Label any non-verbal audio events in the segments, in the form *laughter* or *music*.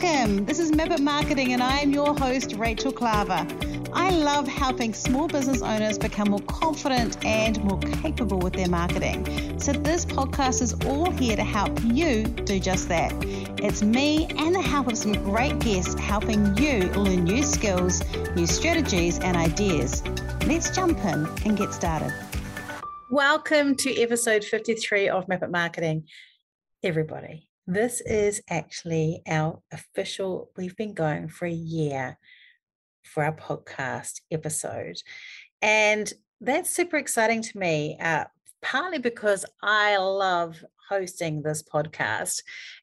Welcome. This is Map It Marketing, and I am your host, Rachel Klaver. I love helping small business owners become more confident and more capable with their marketing. So, this podcast is all here to help you do just that. It's me and the help of some great guests helping you learn new skills, new strategies, and ideas. Let's jump in and get started. Welcome to episode 53 of Map Marketing, everybody. This is actually our official, we've been going for a year for our podcast episode. And that's super exciting to me, uh, partly because I love hosting this podcast.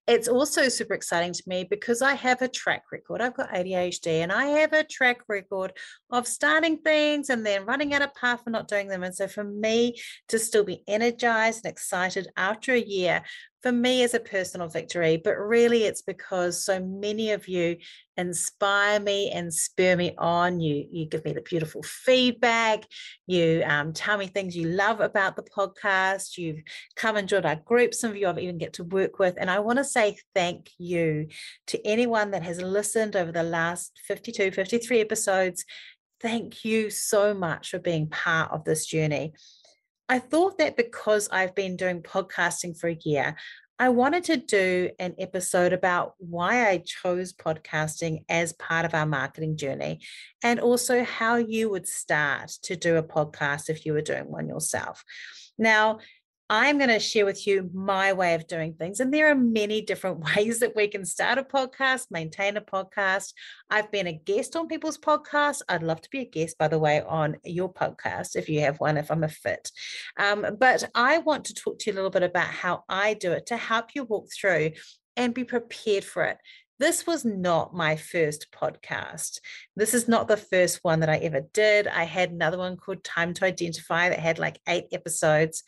It's also super exciting to me because I have a track record. I've got ADHD and I have a track record of starting things and then running out of path and not doing them. And so for me to still be energized and excited after a year for me is a personal victory, but really it's because so many of you inspire me and spur me on. You, you give me the beautiful feedback. You um, tell me things you love about the podcast. You've come and joined our group. Some of you I've even get to work with. And I want to say thank you to anyone that has listened over the last 52, 53 episodes. Thank you so much for being part of this journey. I thought that because I've been doing podcasting for a year, I wanted to do an episode about why I chose podcasting as part of our marketing journey and also how you would start to do a podcast if you were doing one yourself. Now, I'm going to share with you my way of doing things. And there are many different *laughs* ways that we can start a podcast, maintain a podcast. I've been a guest on people's podcasts. I'd love to be a guest, by the way, on your podcast if you have one, if I'm a fit. Um, but I want to talk to you a little bit about how I do it to help you walk through and be prepared for it. This was not my first podcast. This is not the first one that I ever did. I had another one called Time to Identify that had like eight episodes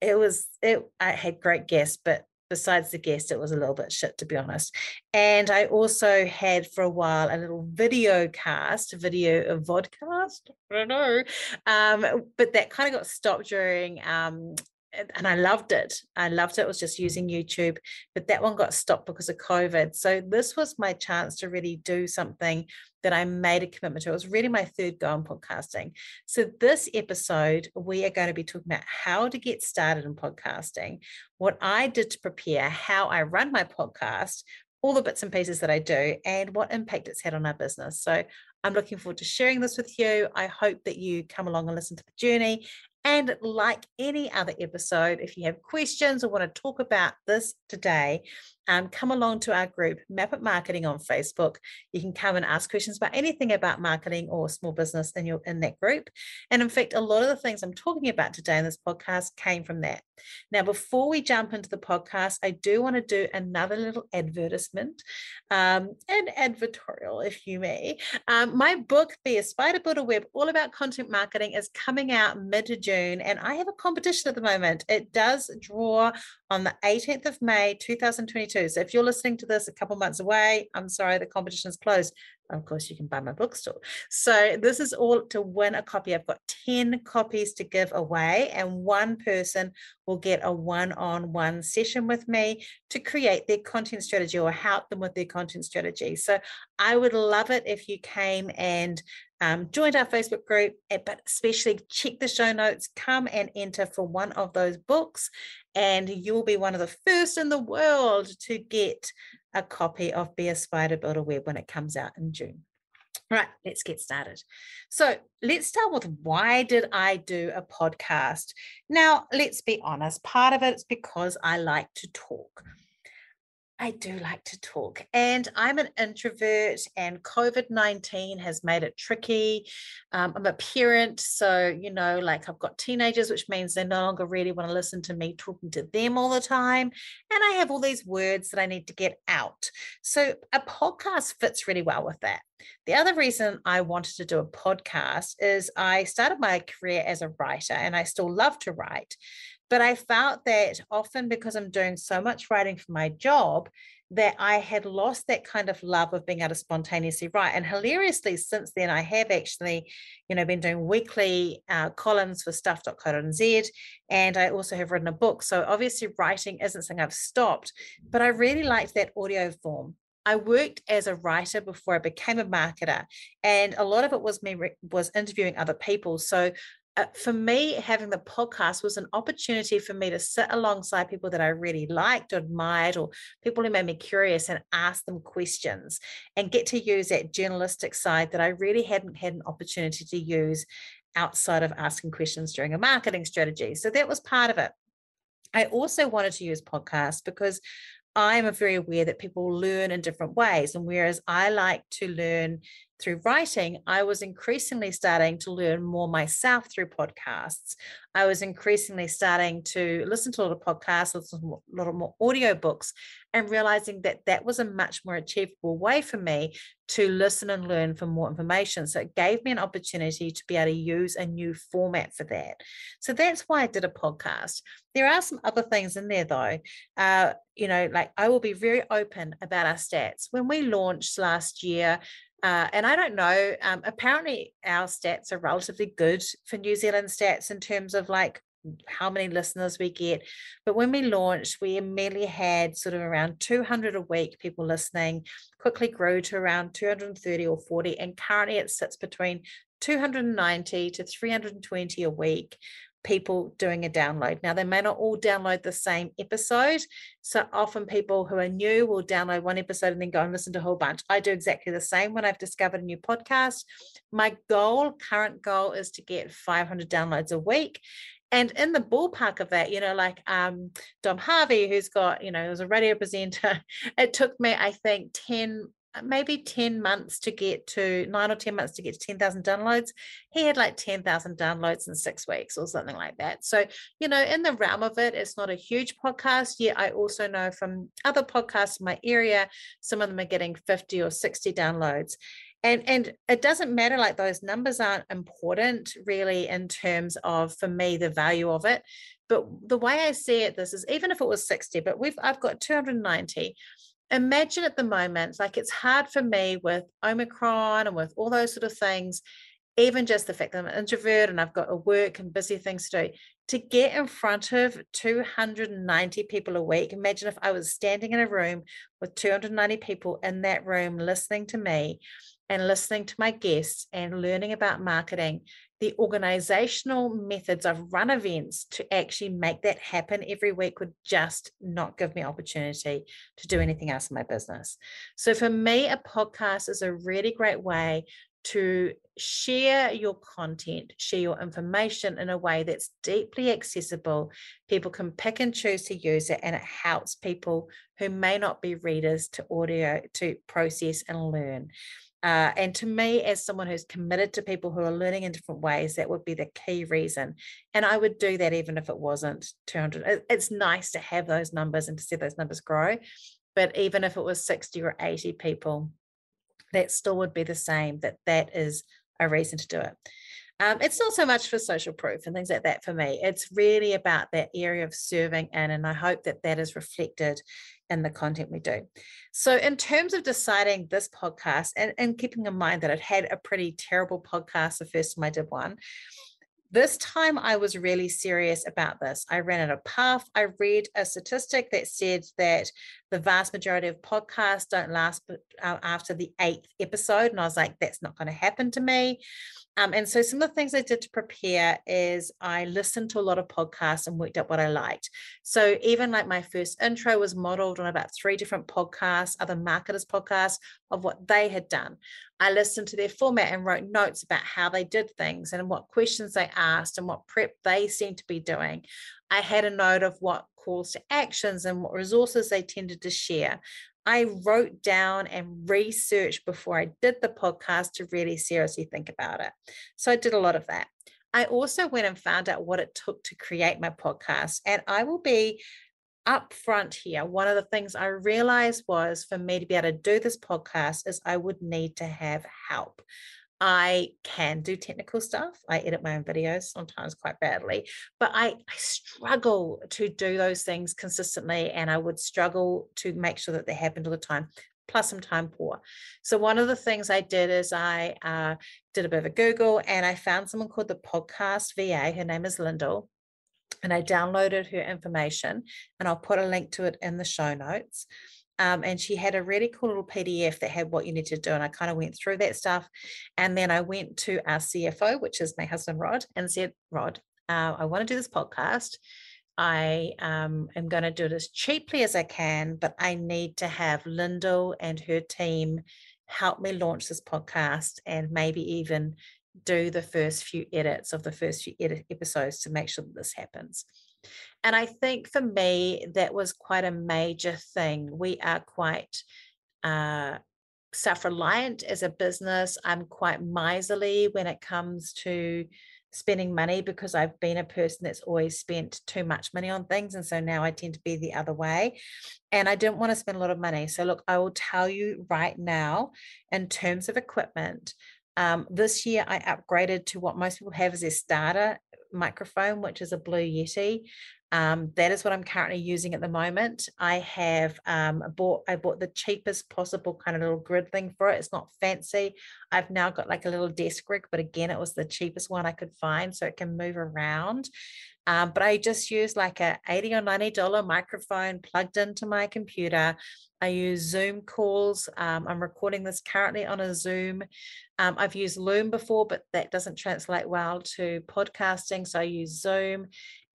it was it I had great guests, but besides the guest, it was a little bit shit to be honest. And I also had for a while a little video cast, video of vodcast. I don't know. Um, but that kind of got stopped during um, and I loved it. I loved it. It was just using YouTube, but that one got stopped because of COVID. So this was my chance to really do something that I made a commitment to. It was really my third go on podcasting. So this episode, we are going to be talking about how to get started in podcasting, what I did to prepare, how I run my podcast, all the bits and pieces that I do, and what impact it's had on our business. So I'm looking forward to sharing this with you. I hope that you come along and listen to the journey and like any other episode, if you have questions or want to talk about this today, um, come along to our group, Map It Marketing on Facebook. You can come and ask questions about anything about marketing or small business in your in that group. And in fact, a lot of the things I'm talking about today in this podcast came from that. Now, before we jump into the podcast, I do want to do another little advertisement, um, an advertorial, if you may. Um, my book, Be a Spider Build a Web, all about content marketing, is coming out mid June, and I have a competition at the moment. It does draw on the 18th of May, 2022. So if you're listening to this a couple months away, I'm sorry, the competition is closed. Of course, you can buy my bookstore. So this is all to win a copy. I've got 10 copies to give away, and one person will get a one-on-one session with me to create their content strategy or help them with their content strategy. So I would love it if you came and um, joined our Facebook group, eh, but especially check the show notes, come and enter for one of those books, and you'll be one of the first in the world to get a copy of Be a Spider Build a Web when it comes out in June. Right, let's get started. So let's start with why did I do a podcast? Now, let's be honest, part of it is because I like to talk. I do like to talk, and I'm an introvert, and COVID 19 has made it tricky. Um, I'm a parent, so, you know, like I've got teenagers, which means they no longer really want to listen to me talking to them all the time. And I have all these words that I need to get out. So, a podcast fits really well with that. The other reason I wanted to do a podcast is I started my career as a writer, and I still love to write. But I felt that often because I'm doing so much writing for my job, that I had lost that kind of love of being able to spontaneously write. And hilariously, since then, I have actually, you know, been doing weekly uh, columns for stuff.co.nz, and I also have written a book. So obviously, writing isn't something I've stopped, but I really liked that audio form. I worked as a writer before I became a marketer, and a lot of it was me was interviewing other people. So Uh, for me, having the podcast was an opportunity for me to sit alongside people that I really liked, or admired, or people who made me curious and ask them questions and get to use that journalistic side that I really hadn't had an opportunity to use outside of asking questions during a marketing strategy. So that was part of it. I also wanted to use podcasts because I'm very aware that people learn in different ways. And whereas I like to learn through writing, I was increasingly starting to learn more myself through podcasts. I was increasingly starting to listen to a lot of podcasts, listen to a lot of more audio books, and realizing that that was a much more achievable way for me to listen and learn for more information. So it gave me an opportunity to be able to use a new format for that. So that's why I did a podcast. There are some other things in there though. Uh, you know, like I will be very open about our stats. When we launched last year, uh, and I don't know, um, apparently our stats are relatively good for New Zealand stats in terms of like how many listeners we get. But when we launched, we immediately had sort of around 200 a week people listening, quickly grew to around 230 or 40. And currently it sits between 290 to 320 a week people doing a download. Now, they may not all download the same episode. So often people who are new will download one episode and then go and listen to a whole bunch. I do exactly the same when I've discovered a new podcast. My goal, current goal, is to get 500 downloads a week. And in the ballpark of that, you know, like um, Dom Harvey, who's got, you know, was a radio presenter, *laughs* it took me, I think, 10 uh, Uh, maybe 10 months to get to nine or 10 months to get to 10,000 downloads. He had like 10,000 downloads in six weeks or something like that. So, you know, in the realm of it, it's not a huge podcast. Yet I also know from other podcasts in my area, some of them are getting 50 or 60 downloads. And, and it doesn't matter like those numbers aren't important really in terms of for me the value of it but the way i see it this is even if it was 60 but we've i've got 290 imagine at the moment, like it's hard for me with Omicron and with all those sort of things, even just the fact that I'm an introvert and I've got a work and busy things to do, to get in front of 290 people a week. Imagine if I was standing in a room with 290 people in that room listening to me and listening to my guests and learning about marketing the organizational methods of run events to actually make that happen every week would just not give me opportunity to do anything else in my business. So for me, a podcast is a really great way to share your content, share your information in a way that's deeply accessible. People can pick and choose to use it, and it helps people who may not be readers to audio to process and learn. Uh, and to me, as someone who's committed to people who are learning in different ways, that would be the key reason. And I would do that even if it wasn't 200. It's nice to have those numbers and to see those numbers grow. But even if it was 60 or 80 people, that still would be the same, that that is a reason to do it. Um, it's not so much for social proof and things like that for me. It's really about that area of serving in, and I hope that that is reflected in the content we do. So, in terms of deciding this podcast, and, and keeping in mind that I'd had a pretty terrible podcast the first time I did one, this time I was really serious about this. I ran out of path. I read a statistic that said that the vast majority of podcasts don't last uh, after the eighth episode. And I was like, that's not going to happen to me. Um, and so some of the things I did to prepare is I listened to a lot of podcasts and worked out what I liked. So even like my first intro was modeled on about three different podcasts, other marketers podcasts of what they had done. I listened to their format and wrote notes about how they did things and what questions they asked and what prep they seemed to be doing. I had a note of what calls to actions and what resources they tended to share. I wrote down and researched before I did the podcast to really seriously think about it. So I did a lot of that. I also went and found out what it took to create my podcast. And I will be upfront here. One of the things I realized was for me to be able to do this podcast is I would need to have help. I can do technical stuff. I edit my own videos sometimes quite badly, but I, I, struggle to do those things consistently. And I would struggle to make sure that they happen all the time, plus some time poor. So, one of the things I did is I uh, did a bit of a Google and I found someone called the Podcast VA. Her name is Lyndall. And I downloaded her information and I'll put a link to it in the show notes. Um, and she had a really cool little PDF that had what you need to do. And I kind of went through that stuff. And then I went to our CFO, which is my husband, Rod, and said, Rod, uh, I want to do this podcast. I um, am going to do it as cheaply as I can, but I need to have Lyndall and her team help me launch this podcast and maybe even do the first few edits of the first few edit episodes to make sure that this happens. And I think for me, that was quite a major thing. We are quite uh, self reliant as a business. I'm quite miserly when it comes to spending money because I've been a person that's always spent too much money on things. And so now I tend to be the other way. And I didn't want to spend a lot of money. So, look, I will tell you right now, in terms of equipment, um, this year I upgraded to what most people have as their starter microphone, which is a Blue Yeti. Um, that is what I'm currently using at the moment. I have um, bought I bought the cheapest possible kind of little grid thing for it. It's not fancy. I've now got like a little desk rig, but again, it was the cheapest one I could find, so it can move around. Um, but I just use like a 80 or 90 dollar microphone plugged into my computer. I use Zoom calls. Um, I'm recording this currently on a Zoom. Um, I've used Loom before, but that doesn't translate well to podcasting. So I use Zoom.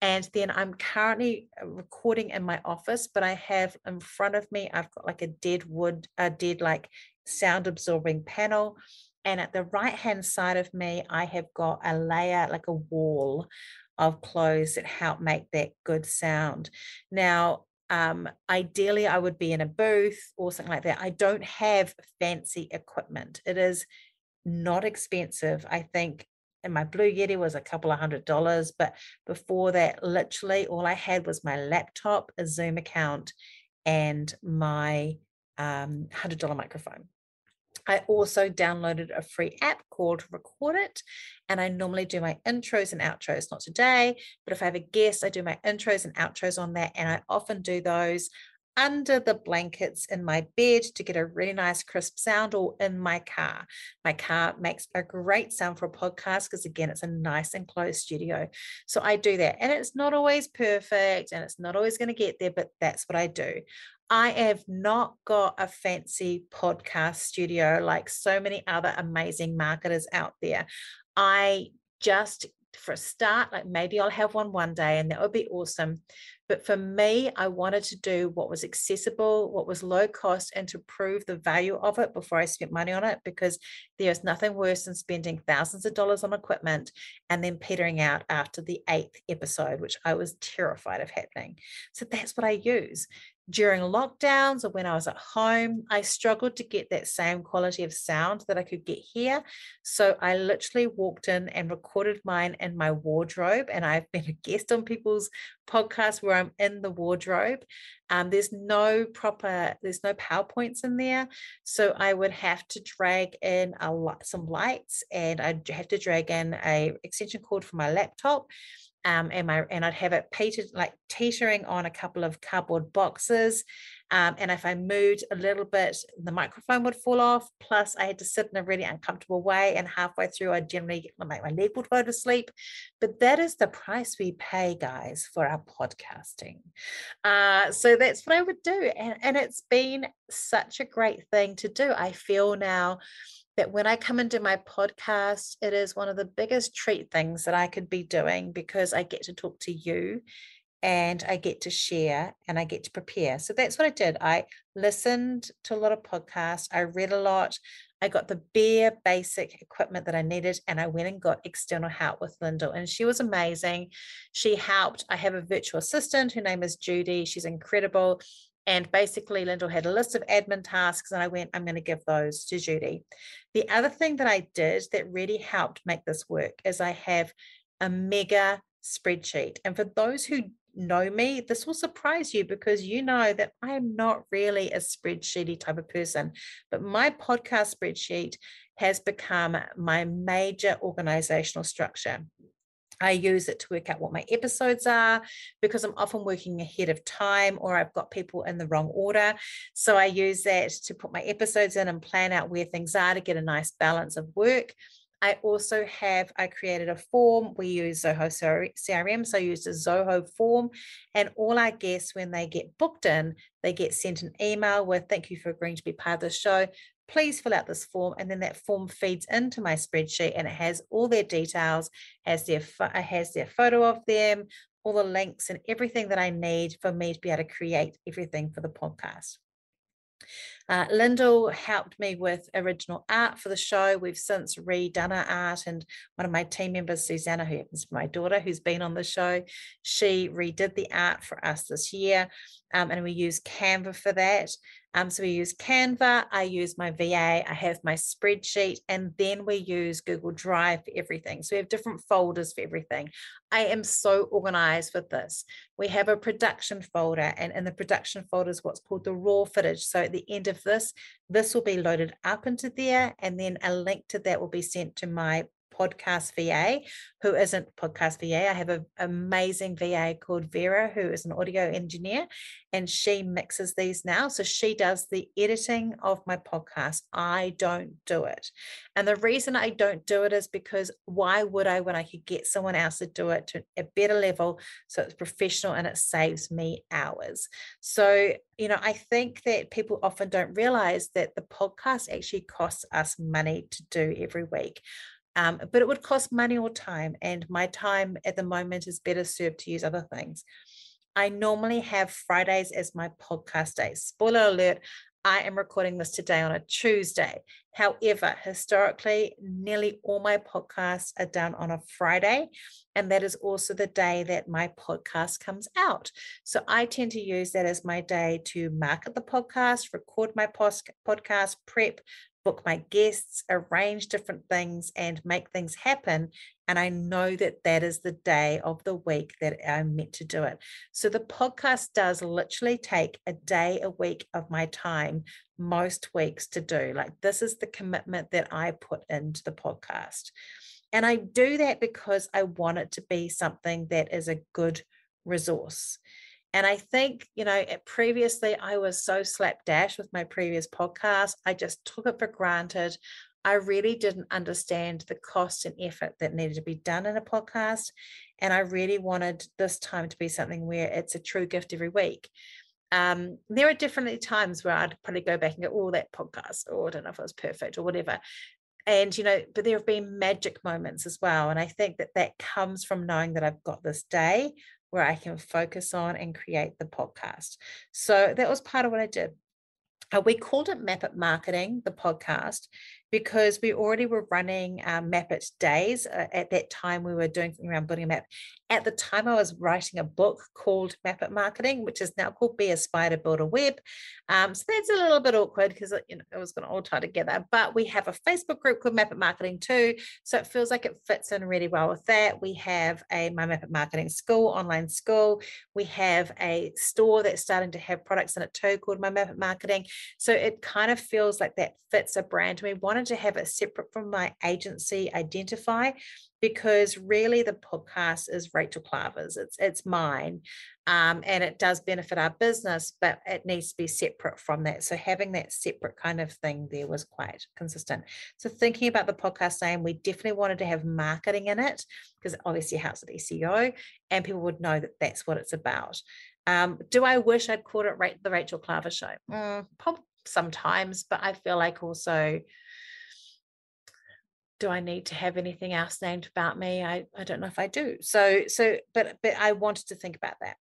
And then I'm currently uh, recording in my office, but I have in front of me, I've got like a dead wood, a dead like sound absorbing panel. And at the right hand side of me, I have got a layer, like a wall of clothes that help make that good sound. Now, um, ideally, I would be in a booth or something like that. I don't have fancy equipment. It is not expensive. I think and my Blue Yeti was a couple of hundred dollars. But before that, literally all I had was my laptop, a Zoom account, and my um, $100 microphone. I also downloaded a free app called Record It, and I normally do my intros and outros. Not today, but if I have a guest, I do my intros and outros on that, and I often do those under the blankets in my bed to get a really nice crisp sound or in my car. My car makes a great sound for a podcast because, again, it's a nice enclosed studio. So I do that. And it's not always perfect and it's not always going to get there, but that's what I do. I have not got a fancy podcast studio like so many other amazing marketers out there. I just for a start, like maybe I'll have one one day and that would be awesome. But for me, I wanted to do what was accessible, what was low cost, and to prove the value of it before I spent money on it, because there's nothing worse than spending thousands of dollars on equipment and then petering out after the eighth episode, which I was terrified of happening. So that's what I use during lockdowns or when I was at home, I struggled to get that same quality of sound that I could get here. So I literally walked in and recorded mine in my wardrobe. And I've been a guest on people's podcasts where I'm in the wardrobe. Um, there's no proper, there's no PowerPoints in there. So I would have to drag in a lot, some lights and I'd have to drag in a extension cord for my laptop um, and my and I'd have it petered like teetering on a couple of cardboard boxes. Um, and if I moved a little bit, the microphone would fall off. Plus, I had to sit in a really uncomfortable way, and halfway through, I generally make my leg would go to sleep. But that is the price we pay, guys, for our podcasting. Uh, so that's what I would do, and and it's been such a great thing to do. I feel now that when I come into my podcast, it is one of the biggest treat things that I could be doing because I get to talk to you and I get to share and I get to prepare. So that's what I did. I listened to a lot of podcasts, I read a lot. I got the bare basic equipment that I needed, and I went and got external help with Lyndall. And she was amazing. She helped. I have a virtual assistant. Her name is Judy. She's incredible. And basically, Lyndall had a list of admin tasks, and I went, I'm going to give those to Judy. The other thing that I did that really helped make this work is I have a mega spreadsheet. And for those who know me, this will surprise you because you know that I am not really a spreadsheety type of person. But my podcast spreadsheet has become my major organizational structure. I use it to work out what my episodes are because I'm often working ahead of time or I've got people in the wrong order. So I use that to put my episodes in and plan out where things are to get a nice balance of work. I also have, I created a form. We use Zoho CRM. So I used a Zoho form. And all our guests, when they get booked in, they get sent an email with, thank you for agreeing to be part of the show. Please fill out this form. And then that form feeds into my spreadsheet and it has all their details, has their, uh, has their photo of them, all the links and everything that I need for me to be able to create everything for the podcast. Uh, Lyndall helped me with original art for the show. We've since redone our art, and one of my team members, Susanna, who happens to be my daughter, who's been on the show, she redid the art for us this year, um, and we use Canva for that. Um, so we use Canva, I use my VA, I have my spreadsheet, and then we use Google Drive for everything. So we have different folders for everything. I am so organized with this. We have a production folder, and in the production folder is what's called the raw footage. So at the end of this, this will be loaded up into there, and then a link to that will be sent to my podcast VA who isn't podcast VA. I have an amazing VA called Vera who is an audio engineer and she mixes these now. So she does the editing of my podcast. I don't do it. And the reason I don't do it is because why would I when I could get someone else to do it to a better level so it's professional and it saves me hours. So, you know, I think that people often don't realize that the podcast actually costs us money to do every week. Um, but it would cost money or time, and my time at the moment is better served to use other things. I normally have Fridays as my podcast days. Spoiler alert, I am recording this today on a Tuesday. However, historically, nearly all my podcasts are done on a Friday, and that is also the day that my podcast comes out. So I tend to use that as my day to market the podcast, record my post- podcast, prep, book my guests, arrange different things, and make things happen. And I know that that is the day of the week that I'm meant to do it. So the podcast does literally take a day a week of my time most weeks to do. Like, this is the commitment that I put into the podcast. And I do that because I want it to be something that is a good resource. And I think, you know, previously I was so slapdash with my previous podcast. I just took it for granted. I really didn't understand the cost and effort that needed to be done in a podcast. And I really wanted this time to be something where it's a true gift every week. Um, there are definitely times where I'd probably go back and go, oh, that podcast, or oh, I don't know if it was perfect or whatever. And, you know, but there have been magic moments as well. And I think that that comes from knowing that I've got this day where I can focus on and create the podcast. So that was part of what I did. Uh, we called it Map It Marketing, the podcast, because we already were running um, Map It days. Uh, at that time, we were doing something around building a map. At the time, I was writing a book called Map It Marketing, which is now called Be a Spider, Build a Web. Um, so that's a little bit awkward because you know, it was going to all tie together. But we have a Facebook group called Map It Marketing too. So it feels like it fits in really well with that. We have a My Map It Marketing school, online school. We have a store that's starting to have products in it too called My Map It Marketing. So it kind of feels like that fits a brand. We wanted to have it separate from my agency identify because really the podcast is Rachel Klaver's. It's it's mine. Um, and it does benefit our business, but it needs to be separate from that. So having that separate kind of thing there was quite consistent. So thinking about the podcast name, we definitely wanted to have marketing in it because obviously helps with SEO and people would know that that's what it's about. Um, do I wish I'd called it the Rachel Claver Show? Mm, probably sometimes, but I feel like also do I need to have anything else named about me? I, I don't know if I do. So, so, but, but I wanted to think about that.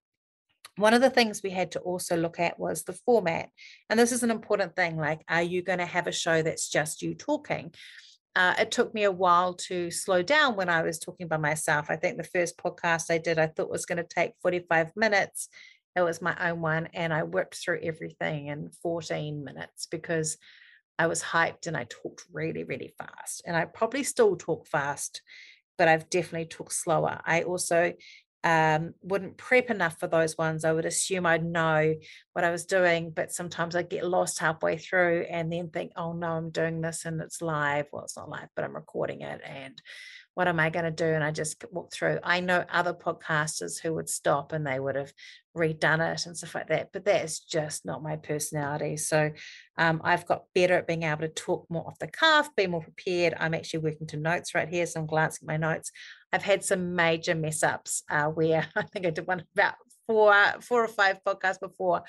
One of the things we had to also look at was the format. And this is an important thing. Like, are you going to have a show that's just you talking? Uh, it took me a while to slow down when I was talking by myself. I think the first podcast I did, I thought was going to take 45 minutes. It was my own one. And I worked through everything in 14 minutes because I was hyped and I talked really, really fast. And I probably still talk fast, but I've definitely talked slower. I also um, wouldn't prep enough for those ones. I would assume I'd know what I was doing, but sometimes I get lost halfway through and then think, oh no, I'm doing this and it's live. Well, it's not live, but I'm recording it. And what am I going to do? And I just walk through. I know other podcasters who would stop and they would have redone it and stuff like that, but that is just not my personality. So um, I've got better at being able to talk more off the cuff, be more prepared. I'm actually working to notes right here, so I'm glancing at my notes. I've had some major mess ups uh, where *laughs* I think I did one about four, four or five podcasts before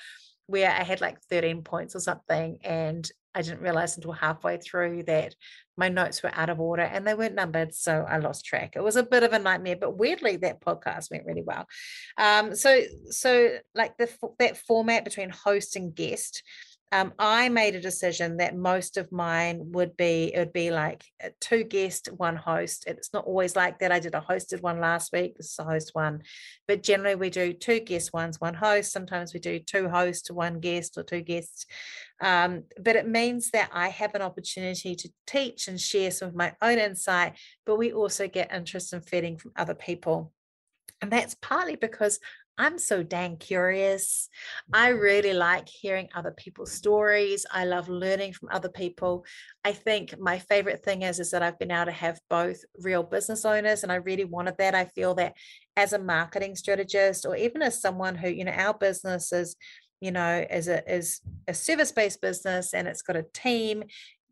where I had like 13 points or something. And I didn't realize until halfway through that my notes were out of order and they weren't numbered. So I lost track. It was a bit of a nightmare, but weirdly that podcast went really well. Um, so, so like the, that format between host and guest, um, I made a decision that most of mine would be it would be like two guests, one host. It's not always like that. I did a hosted one last week. This is a host one, but generally we do two guest ones, one host. Sometimes we do two hosts, one guest, or two guests. Um, but it means that I have an opportunity to teach and share some of my own insight, but we also get interest in feeding from other people. And that's partly because I'm so dang curious. I mm-hmm. really like hearing other people's stories. I love learning from other people. I think my favorite thing is is that I've been able to have both real business owners and I really wanted that. I feel that as a marketing strategist or even as someone who, you know, our business is you know, as a is a service-based business and it's got a team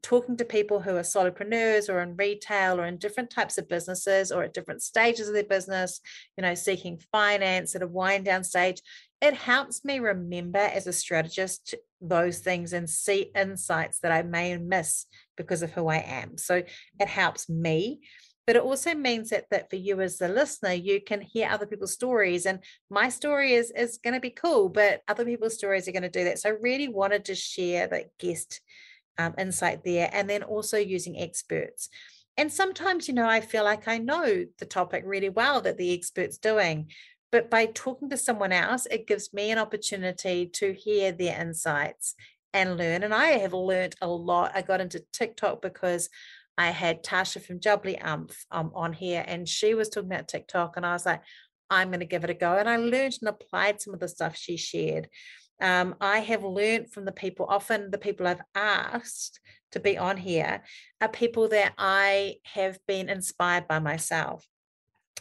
talking to people who are solopreneurs or in retail or in different types of businesses or at different stages of their business, you know, seeking finance at a wind down stage, it helps me remember as a strategist those things and see insights that I may miss because of who I am. So it helps me. But it also means that, that for you as a listener, you can hear other people's stories. And my story is, is going to be cool, but other people's stories are going to do that. So I really wanted to share that guest um, insight there and then also using experts. And sometimes you know i feel like i know the topic really well that the expert's doing but by talking to someone else it gives me an opportunity to hear their insights and learn and i have learned a lot. I got into tiktok because i had tasha from jubbly um, um on here and she was talking about tiktok and i was like i'm going to give it a go and i learned and applied some of the stuff she shared um, I have learned from the people, often the people I've asked to be on here are people that I have been inspired by myself.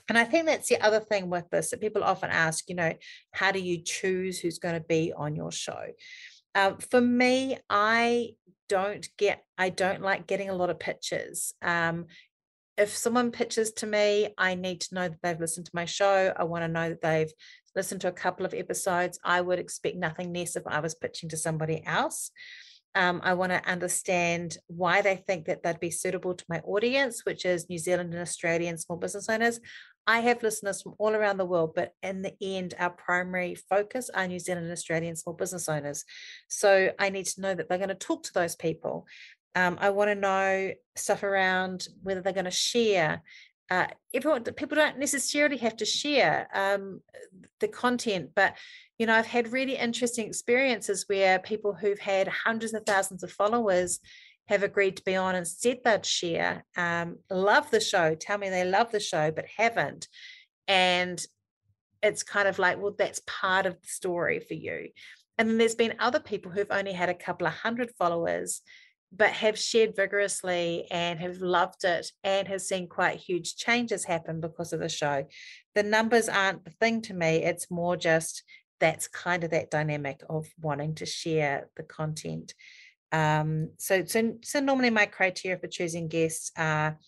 And I think that's the other thing with this that people often ask, you know, how do you choose who's going to be on your show? Uh, for me, I don't get, I don't like getting a lot of pitches. Um, if someone pitches to me, I need to know that they've listened to my show. I want to know that they've listened to a couple of episodes. I would expect nothing less if I was pitching to somebody else. Um, I want to understand why they think that they'd be suitable to my audience, which is New Zealand and Australian small business owners. I have listeners from all around the world, but in the end, our primary focus are New Zealand and Australian small business owners. So I need to know that they're going to talk to those people. Um, I want to know stuff around whether they're going to share. Uh, everyone, people don't necessarily have to share um, the content, but you know, I've had really interesting experiences where people who've had hundreds of thousands of followers have agreed to be on and said they'd share. Um, love the show, tell me they love the show, but haven't. And it's kind of like, well, that's part of the story for you. And then there's been other people who've only had a couple of hundred followers but have shared vigorously and have loved it and have seen quite huge changes happen because of the show. The numbers aren't the thing to me, it's more just that's kind of that dynamic of wanting to share the content. Um, so, so, so normally my criteria for choosing guests are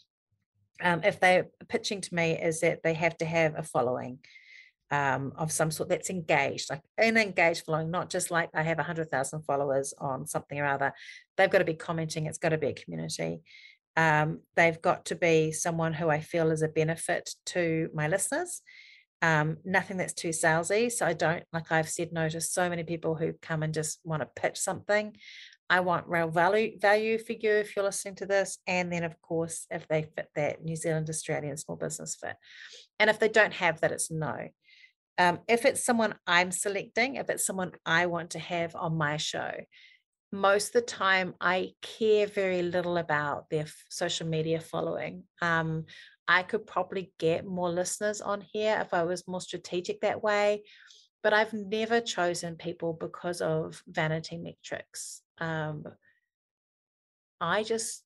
um, if they're pitching to me is that they have to have a following um, of some sort that's engaged, like an engaged following, not just like I have 100,000 followers on something or other. They've got to be commenting, it's got to be a community. Um, they've got to be someone who I feel is a benefit to my listeners. Um, nothing that's too salesy. So I don't, like I've said no to so many people who come and just want to pitch something. I want real value value for you if you're listening to this. And then of course, if they fit that New Zealand Australian small business fit. And if they don't have that, it's no. Um, if it's someone I'm selecting, if it's someone I want to have on my show, most of the time I care very little about their social media following. Um, I could probably get more listeners on here if I was more strategic that way. But I've never chosen people because of vanity metrics. Um, I just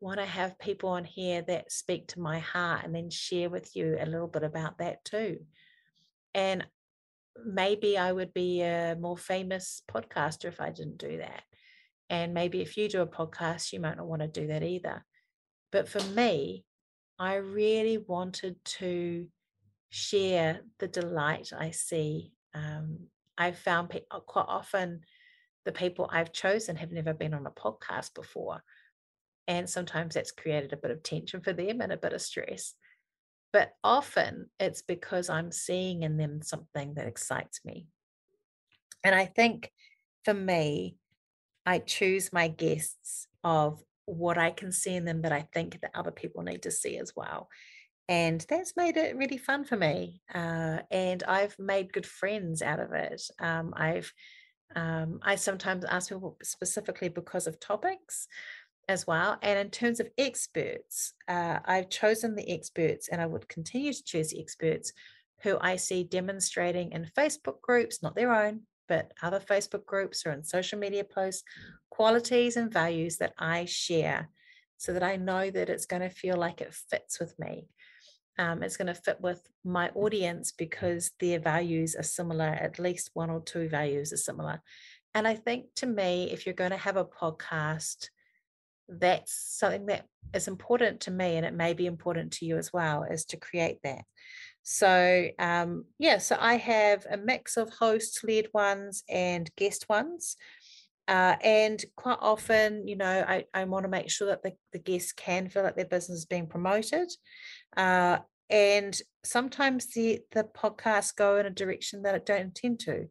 want to have people on here that speak to my heart and then share with you a little bit about that too. And maybe I would be a more famous podcaster if I didn't do that. And maybe if you do a podcast, you might not want to do that either. But for me, I really wanted to share the delight I see. Um, I've found pe- uh, quite often the people I've chosen have never been on a podcast before. And sometimes that's created a bit of tension for them and a bit of stress. But often it's because I'm seeing in them something that excites me. And I think for me, I choose my guests of what I can see in them that I think that other people need to see as well. And that's made it really fun for me. Uh, and I've made good friends out of it. Um, I've um, I sometimes ask people specifically because of topics as well. And in terms of experts, uh, I've chosen the experts and I would continue to choose experts who I see demonstrating in Facebook groups, not their own, but other Facebook groups or in social media posts, qualities and values that I share so that I know that it's going to feel like it fits with me. Um, it's going to fit with my audience because their values are similar, at least one or two values are similar. And I think to me, if you're going to have a podcast, that's something that is important to me and it may be important to you as well is to create that. So um yeah so i have a mix of host led ones and guest ones uh, and quite often you know i, I want to make sure that the, the guests can feel like their business is being promoted uh, and sometimes the the podcasts go in a direction that i don't intend to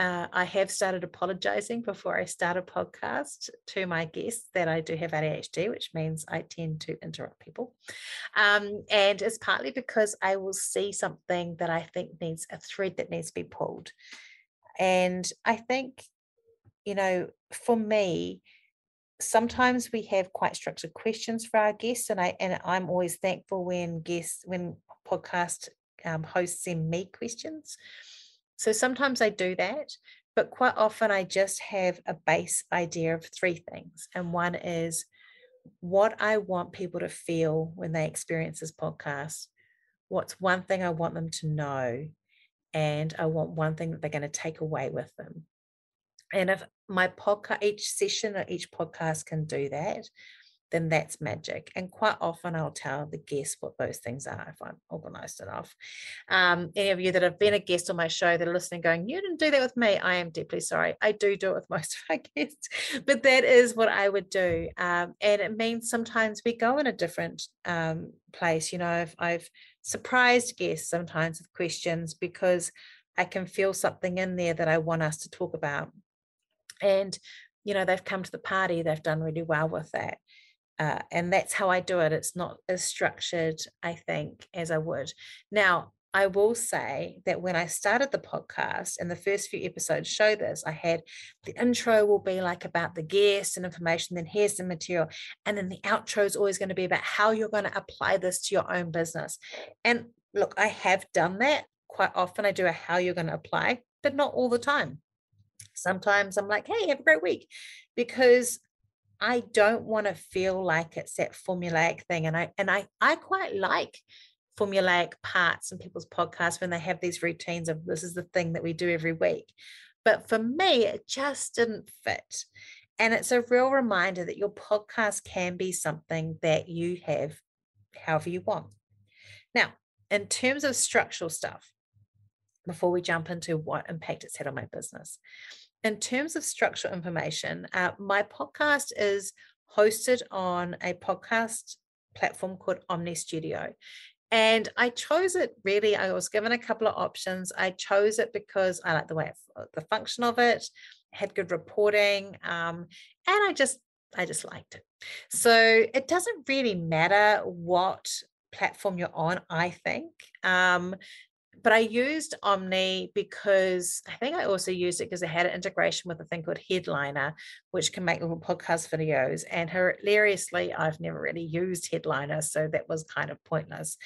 uh, I have started apologizing before I start a podcast to my guests that I do have ADHD, which means I tend to interrupt people. Um, and it's partly because I will see something that I think needs a thread that needs to be pulled. And I think, you know, for me, sometimes we have quite structured questions for our guests, and I and I'm always thankful when guests when podcast um, hosts send me questions so sometimes I do that, but quite often I just have a base idea of three things. And one is what I want people to feel when they experience this podcast. What's one thing I want them to know? And I want one thing that they're going to take away with them. And if my podcast, each session or each podcast can do that, then that's magic. And quite often I'll tell the guests what those things are if I'm organized enough. Um, any of you that have been a guest on my show that are listening, going, You didn't do that with me, I am deeply sorry. I do do it with *laughs* most of my guests, but that is what I would do. Um, and it means sometimes we go in a different um, place. You know, I've, I've surprised guests sometimes with questions because I can feel something in there that I want us to talk about. And you know they've come to the party they've done really well with that uh, and that's how I do it. It's not as structured, I think, as I would. Now, I will say that when I started the podcast and the first few episodes show this, I had the intro will be like about the guests and information, then here's the material. And then the outro is always going to be about how you're going to apply this to your own business. And look, I have done that quite often. I do a how you're going to apply, but not all the time. Sometimes I'm like, hey, have a great week because I don't want to feel like it's that formulaic thing. And I and I I quite like formulaic parts in people's podcasts when they have these routines of this is the thing that we do every week. But for me, it just didn't fit. And it's a real reminder that your podcast can be something that you have however you want. Now, in terms of structural stuff, before we jump into what impact it's had on my business, in terms of structural information, uh, my podcast is hosted on a podcast platform called Omny Studio. And I chose it really, I was given a couple of options. I chose it because I like the way, uh, the function of it, had good reporting, um, and I just, I just liked it. So it doesn't really matter what platform you're on, I think. Um, but I used Omny because I think I also used it because it had an integration with a thing called Headliner, which can make little podcast videos. And hilariously, I've never really used Headliner, so that was kind of pointless.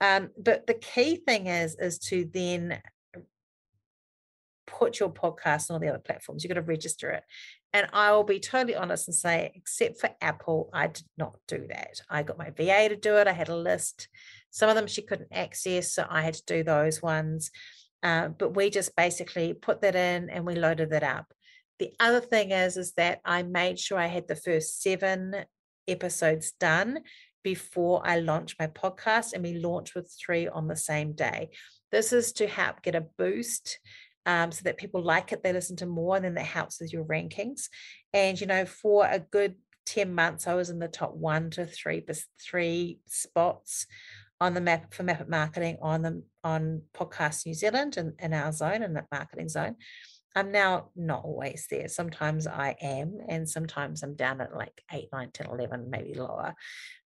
Um, but the key thing is, is to then put your podcast on all the other platforms. You've got to register it. And I will be totally honest and say, except for Apple, I did not do that. I got my VA to do it. I had a list. Some of them she couldn't access, so I had to do those ones. Uh, but we just basically put that in and we loaded it up. The other thing is, is that I made sure I had the first seven episodes done before I launched my podcast, and we launched with three on the same day. This is to help get a boost um, so that people like it, they listen to more, and then that helps with your rankings. And you know, for a good 10 months, I was in the top one to three, three spots on the map for Map Marketing on the on Podcast New Zealand and in our zone and that marketing zone. I'm now not always there. Sometimes I am, and sometimes I'm down at like 8, 9, 10, 11, maybe lower.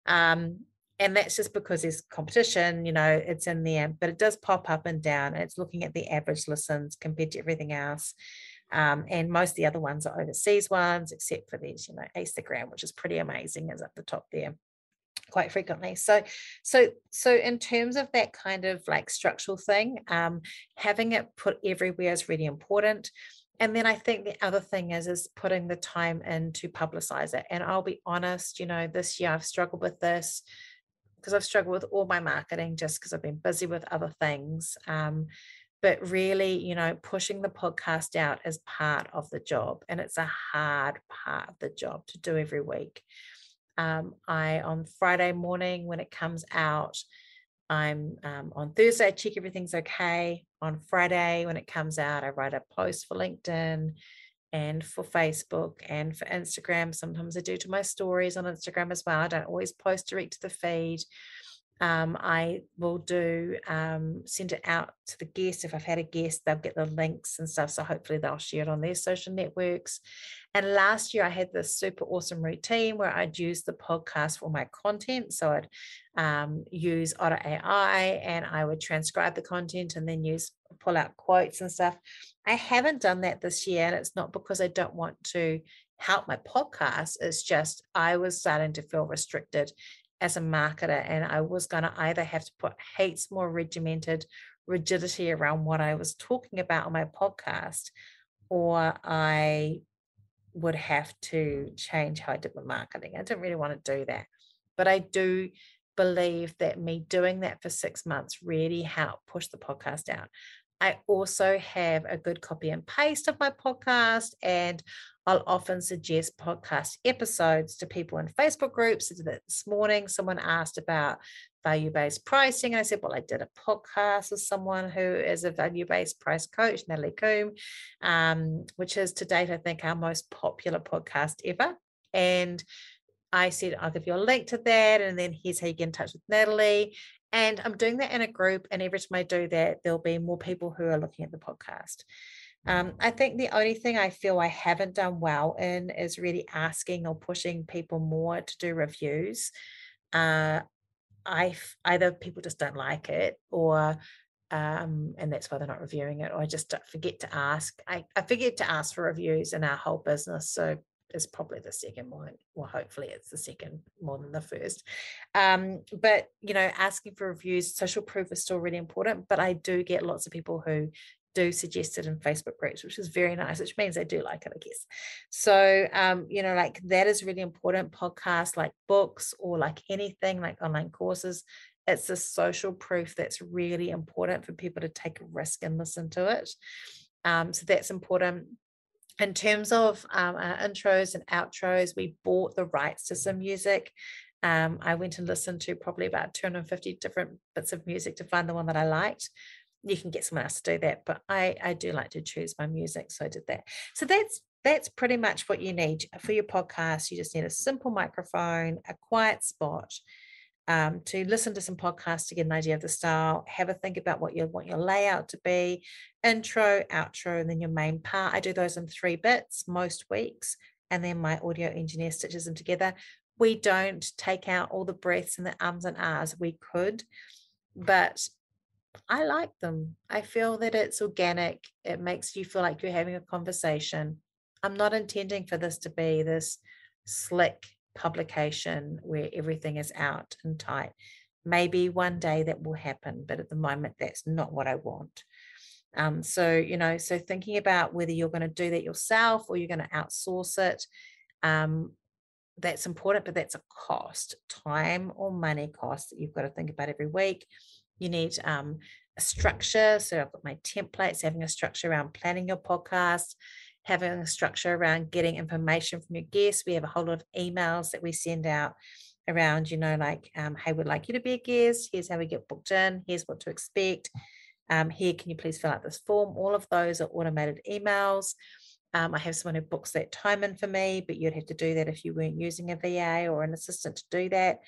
Um, and that's just because there's competition you know it's in there but it does pop up and down it's looking at the average listens compared to everything else um, and most of the other ones are overseas ones except for these you know instagram which is pretty amazing is at the top there quite frequently so so so in terms of that kind of like structural thing um, having it put everywhere is really important and then I think the other thing is is putting the time in to publicize it. And I'll be honest, you know, this year I've struggled with this because I've struggled with all my marketing just because I've been busy with other things. Um, but really, you know, pushing the podcast out is part of the job, and it's a hard part of the job to do every week. Um, I on Friday morning when it comes out, I'm um, on Thursday. I check everything's okay. On Friday when it comes out, I write a post for LinkedIn and for Facebook and for Instagram. Sometimes I do to my stories on Instagram as well. I don't always post direct to the feed. Um, I will do um, send it out to the guests. If I've had a guest, they'll get the links and stuff. So hopefully they'll share it on their social networks. And last year I had this super awesome routine where I'd use the podcast for my content. So I'd um, use Otter AI and I would transcribe the content and then use pull out quotes and stuff. I haven't done that this year, and it's not because I don't want to help my podcast. It's just I was starting to feel restricted as a marketer, and I was going to either have to put heaps more regimented rigidity around what I was talking about on my podcast, or I would have to change how I did my marketing. I didn't really want to do that, but I do believe that me doing that for six months really helped push the podcast out. I also have a good copy and paste of my podcast, and I'll often suggest podcast episodes to people in Facebook groups. This morning, someone asked about value based pricing. And I said, Well, I did a podcast with someone who is a value based price coach, Natalie Coombe, um, which is to date, I think, our most popular podcast ever. And I said, I'll give you a link to that. And then here's how you get in touch with Natalie. And I'm doing that in a group. And every time I do that, there'll be more people who are looking at the podcast. Um, I think the only thing I feel I haven't done well in is really asking or pushing people more to do reviews. Uh, I either people just don't like it or um, and that's why they're not reviewing it or I just forget to ask. I, I forget to ask for reviews in our whole business. So is probably the second one. Well, hopefully it's the second more than the first. Um, but you know, asking for reviews, social proof is still really important. But I do get lots of people who do suggest it in Facebook groups, which is very nice, which means they do like it, I guess. So um, you know, like that is really important. Podcasts like books or like anything like online courses. It's the social proof that's really important for people to take a risk and listen to it. Um, so that's important in terms of um, our intros and outros, we bought the rights to some music. Um, I went and listened to probably about 250 different bits of music to find the one that I liked. You can get someone else to do that, but I, I do like to choose my music, so I did that. So that's that's pretty much what you need for your podcast. You just need a simple microphone, a quiet spot, um, to listen to some podcasts to get an idea of the style, have a think about what you want your layout to be, intro, outro, and then your main part. I do those in three bits most weeks, and then my audio engineer stitches them together. We don't take out all the breaths and the ums and ahs. We could, but I like them. I feel that it's organic. It makes you feel like you're having a conversation. I'm not intending for this to be this slick publication where everything is out and tight. Maybe one day that will happen, but at the moment, that's not what I want. Um, so, you know, so thinking about whether you're going to do that yourself or you're going to outsource it, um, that's important, but that's a cost, time or money cost that you've got to think about every week. You need um, a structure. So I've got my templates, having a structure around planning your podcast, having a structure around getting information from your guests. We have a whole lot of emails that we send out around, you know, like, um, hey, we'd like you to be a guest. Here's how we get booked in. Here's what to expect. Um, here, can you please fill out this form? All of those are automated emails. Um, I have someone who books that time in for me, but you'd have to do that if you weren't using a VA or an assistant to do that.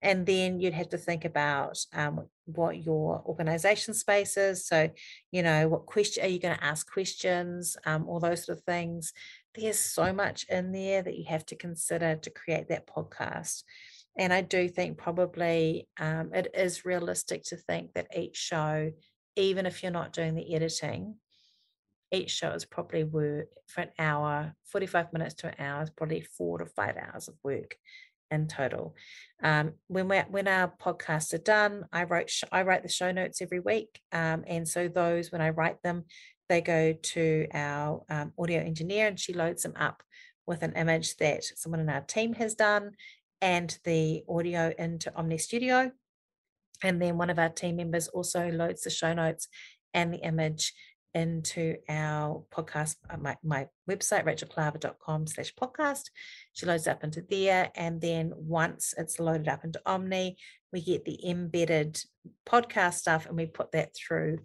And then you'd have to think about um, what your organization space is. So, you know, what question are you going to ask questions, um, all those sort of things. There's so much in there that you have to consider to create that podcast. And I do think probably um, it is realistic to think that each show, even if you're not doing the editing, each show is probably work for an hour, 45 minutes to an hour is probably four to five hours of work in total. Um, when we when our podcasts are done, I wrote sh- I write the show notes every week, um, and so those when I write them, they go to our um, audio engineer, and she loads them up with an image that someone in our team has done, and the audio into Omny Studio, and then one of our team members also loads the show notes and the image into our podcast, uh, my, my website, rachelklaver.com slash podcast. She loads up into there. And then once it's loaded up into Omny, we get the embedded podcast stuff and we put that through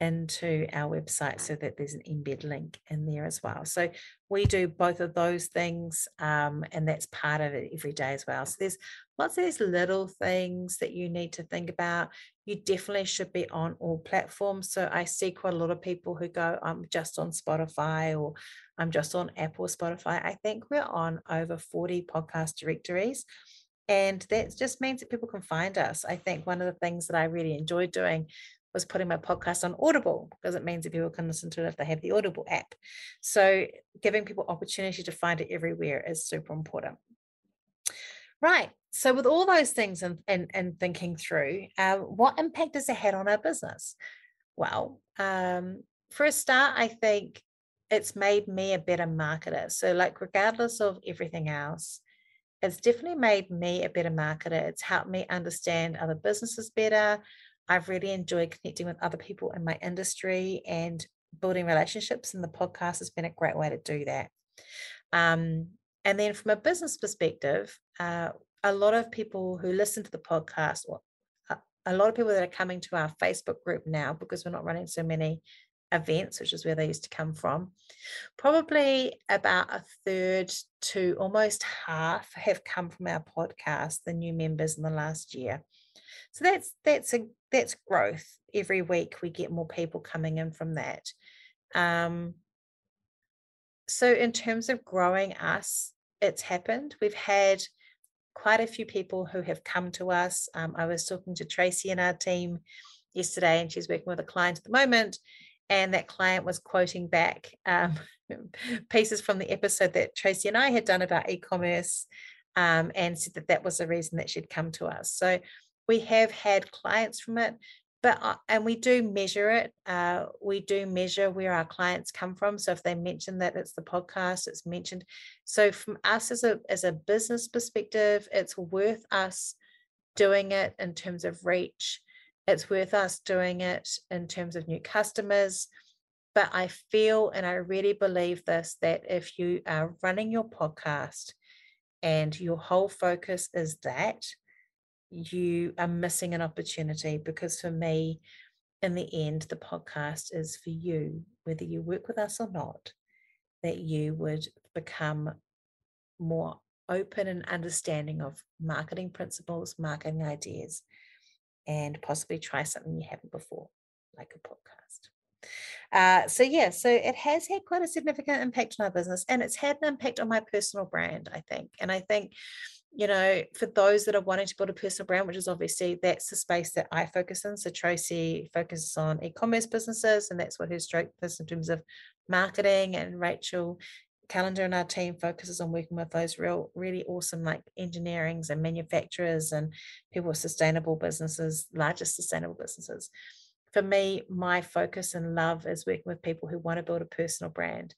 into our website so that there's an embed link in there as well. So we do both of those things, um, and that's part of it every day as well. So there's of these little things that you need to think about. You definitely should be on all platforms. So I see quite a lot of people who go, I'm just on Spotify or I'm just on Apple Spotify. I think we're on over 40 podcast directories. And that just means that people can find us. I think one of the things that I really enjoy doing was putting my podcast on Audible because it means that people can listen to it if they have the Audible app. So giving people opportunity to find it everywhere is super important. Right. So with all those things and and, and thinking through, uh, what impact does it have on our business? Well, um, for a start, I think it's made me a better marketer. So, like, regardless of everything else, it's definitely made me a better marketer. It's helped me understand other businesses better. I've really enjoyed connecting with other people in my industry and building relationships, and the podcast has been a great way to do that. Um, and then, from a business perspective, uh, a lot of people who listen to the podcast, or a lot of people that are coming to our Facebook group now, because we're not running so many events, which is where they used to come from, probably about a third to almost half have come from our podcast, the new members in the last year. So that's that's a that's growth. Every week we get more people coming in from that. Um, so in terms of growing us, it's happened. We've had quite a few people who have come to us. Um, I was talking to Tracy in our team yesterday, and she's working with a client at the moment. And that client was quoting back um, *laughs* pieces from the episode that Tracy and I had done about e commerce um, and said that that was the reason that she'd come to us. So we have had clients from it but uh, and we do measure it uh, we do measure where our clients come from so if they mention that it's the podcast it's mentioned so from us as a as a business perspective it's worth us doing it in terms of reach it's worth us doing it in terms of new customers but i feel and i really believe this that if you are running your podcast and your whole focus is that you are missing an opportunity because for me, in the end, the podcast is for you, whether you work with us or not, that you would become more open and understanding of marketing principles, marketing ideas, and possibly try something you haven't before, like a podcast. Uh, so yeah, so it has had quite a significant impact on our business, and it's had an impact on my personal brand, I think. And I think you know, for those that are wanting to build a personal brand, which is obviously that's the space that I focus in. So Tracy focuses on e-commerce businesses, and that's what her stroke is in terms of marketing. And Rachel Calendar and our team focuses on working with those real, really awesome like engineerings and manufacturers and people with sustainable businesses, largest sustainable businesses. For me, my focus and love is working with people who want to build a personal brand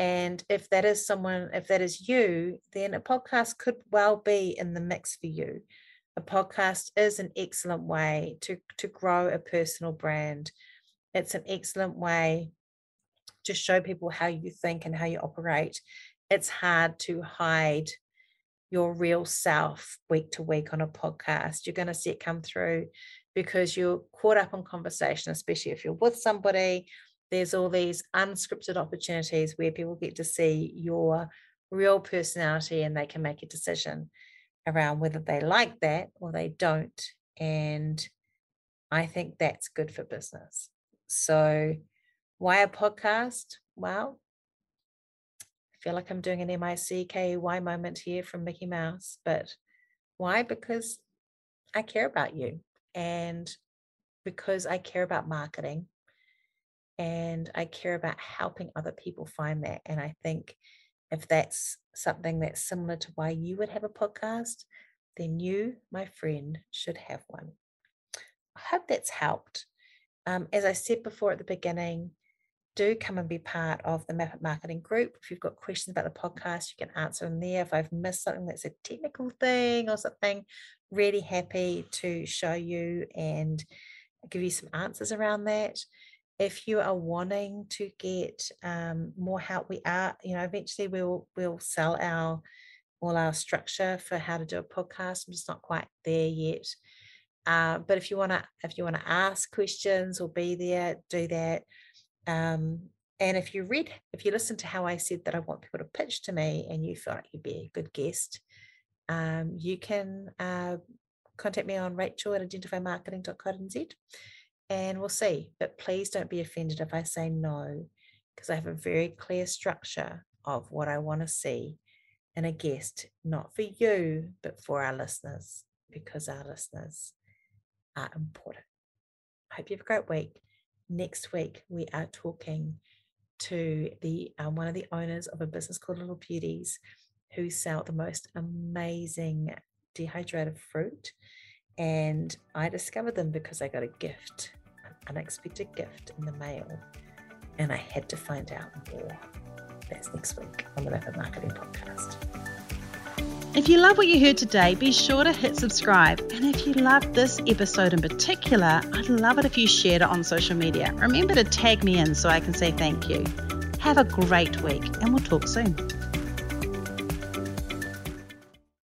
and if that is someone, if that is you, then a podcast could well be in the mix for you. A podcast is an excellent way to, to grow a personal brand. It's an excellent way to show people how you think and how you operate. It's hard to hide your real self week to week on a podcast. You're going to see it come through because you're caught up in conversation, especially if you're with somebody there's all these unscripted opportunities where people get to see your real personality and they can make a decision around whether they like that or they don't. And I think that's good for business. So, why a podcast? Well, I feel like I'm doing an MICKY moment here from Mickey Mouse, but why? Because I care about you and because I care about marketing and I care about helping other people find that. And I think if that's something that's similar to why you would have a podcast, then you, my friend, should have one. I hope that's helped. Um, as I said before at the beginning, do come and be part of the Map It Marketing group. If you've got questions about the podcast, you can answer them there. If I've missed something that's a technical thing or something, really happy to show you and give you some answers around that if you are wanting to get um, more help, we are, you know, eventually we'll we'll sell our all our structure for how to do a podcast. I'm just not quite there yet. Uh, but if you want to, if you want to ask questions or be there, do that. Um, and if you read, if you listen to how I said that I want people to pitch to me, and you feel like you'd be a good guest, um, you can uh, contact me on Rachel at identifymarketing.co.nz and we'll see. But please don't be offended if I say no, because I have a very clear structure of what I want to see in a guest, not for you, but for our listeners, because our listeners are important. I hope you have a great week. Next week, we are talking to the um, one of the owners of a business called Little Beauties, who sell the most amazing dehydrated fruit. And I discovered them because I got a gift unexpected gift in the mail, and I had to find out more. That's next week on the Map It Marketing Podcast. If you love what you heard today, be sure to hit subscribe. And if you loved this episode in particular, I'd love it if you shared it on social media. Remember to tag me in so I can say thank you. Have a great week, and we'll talk soon.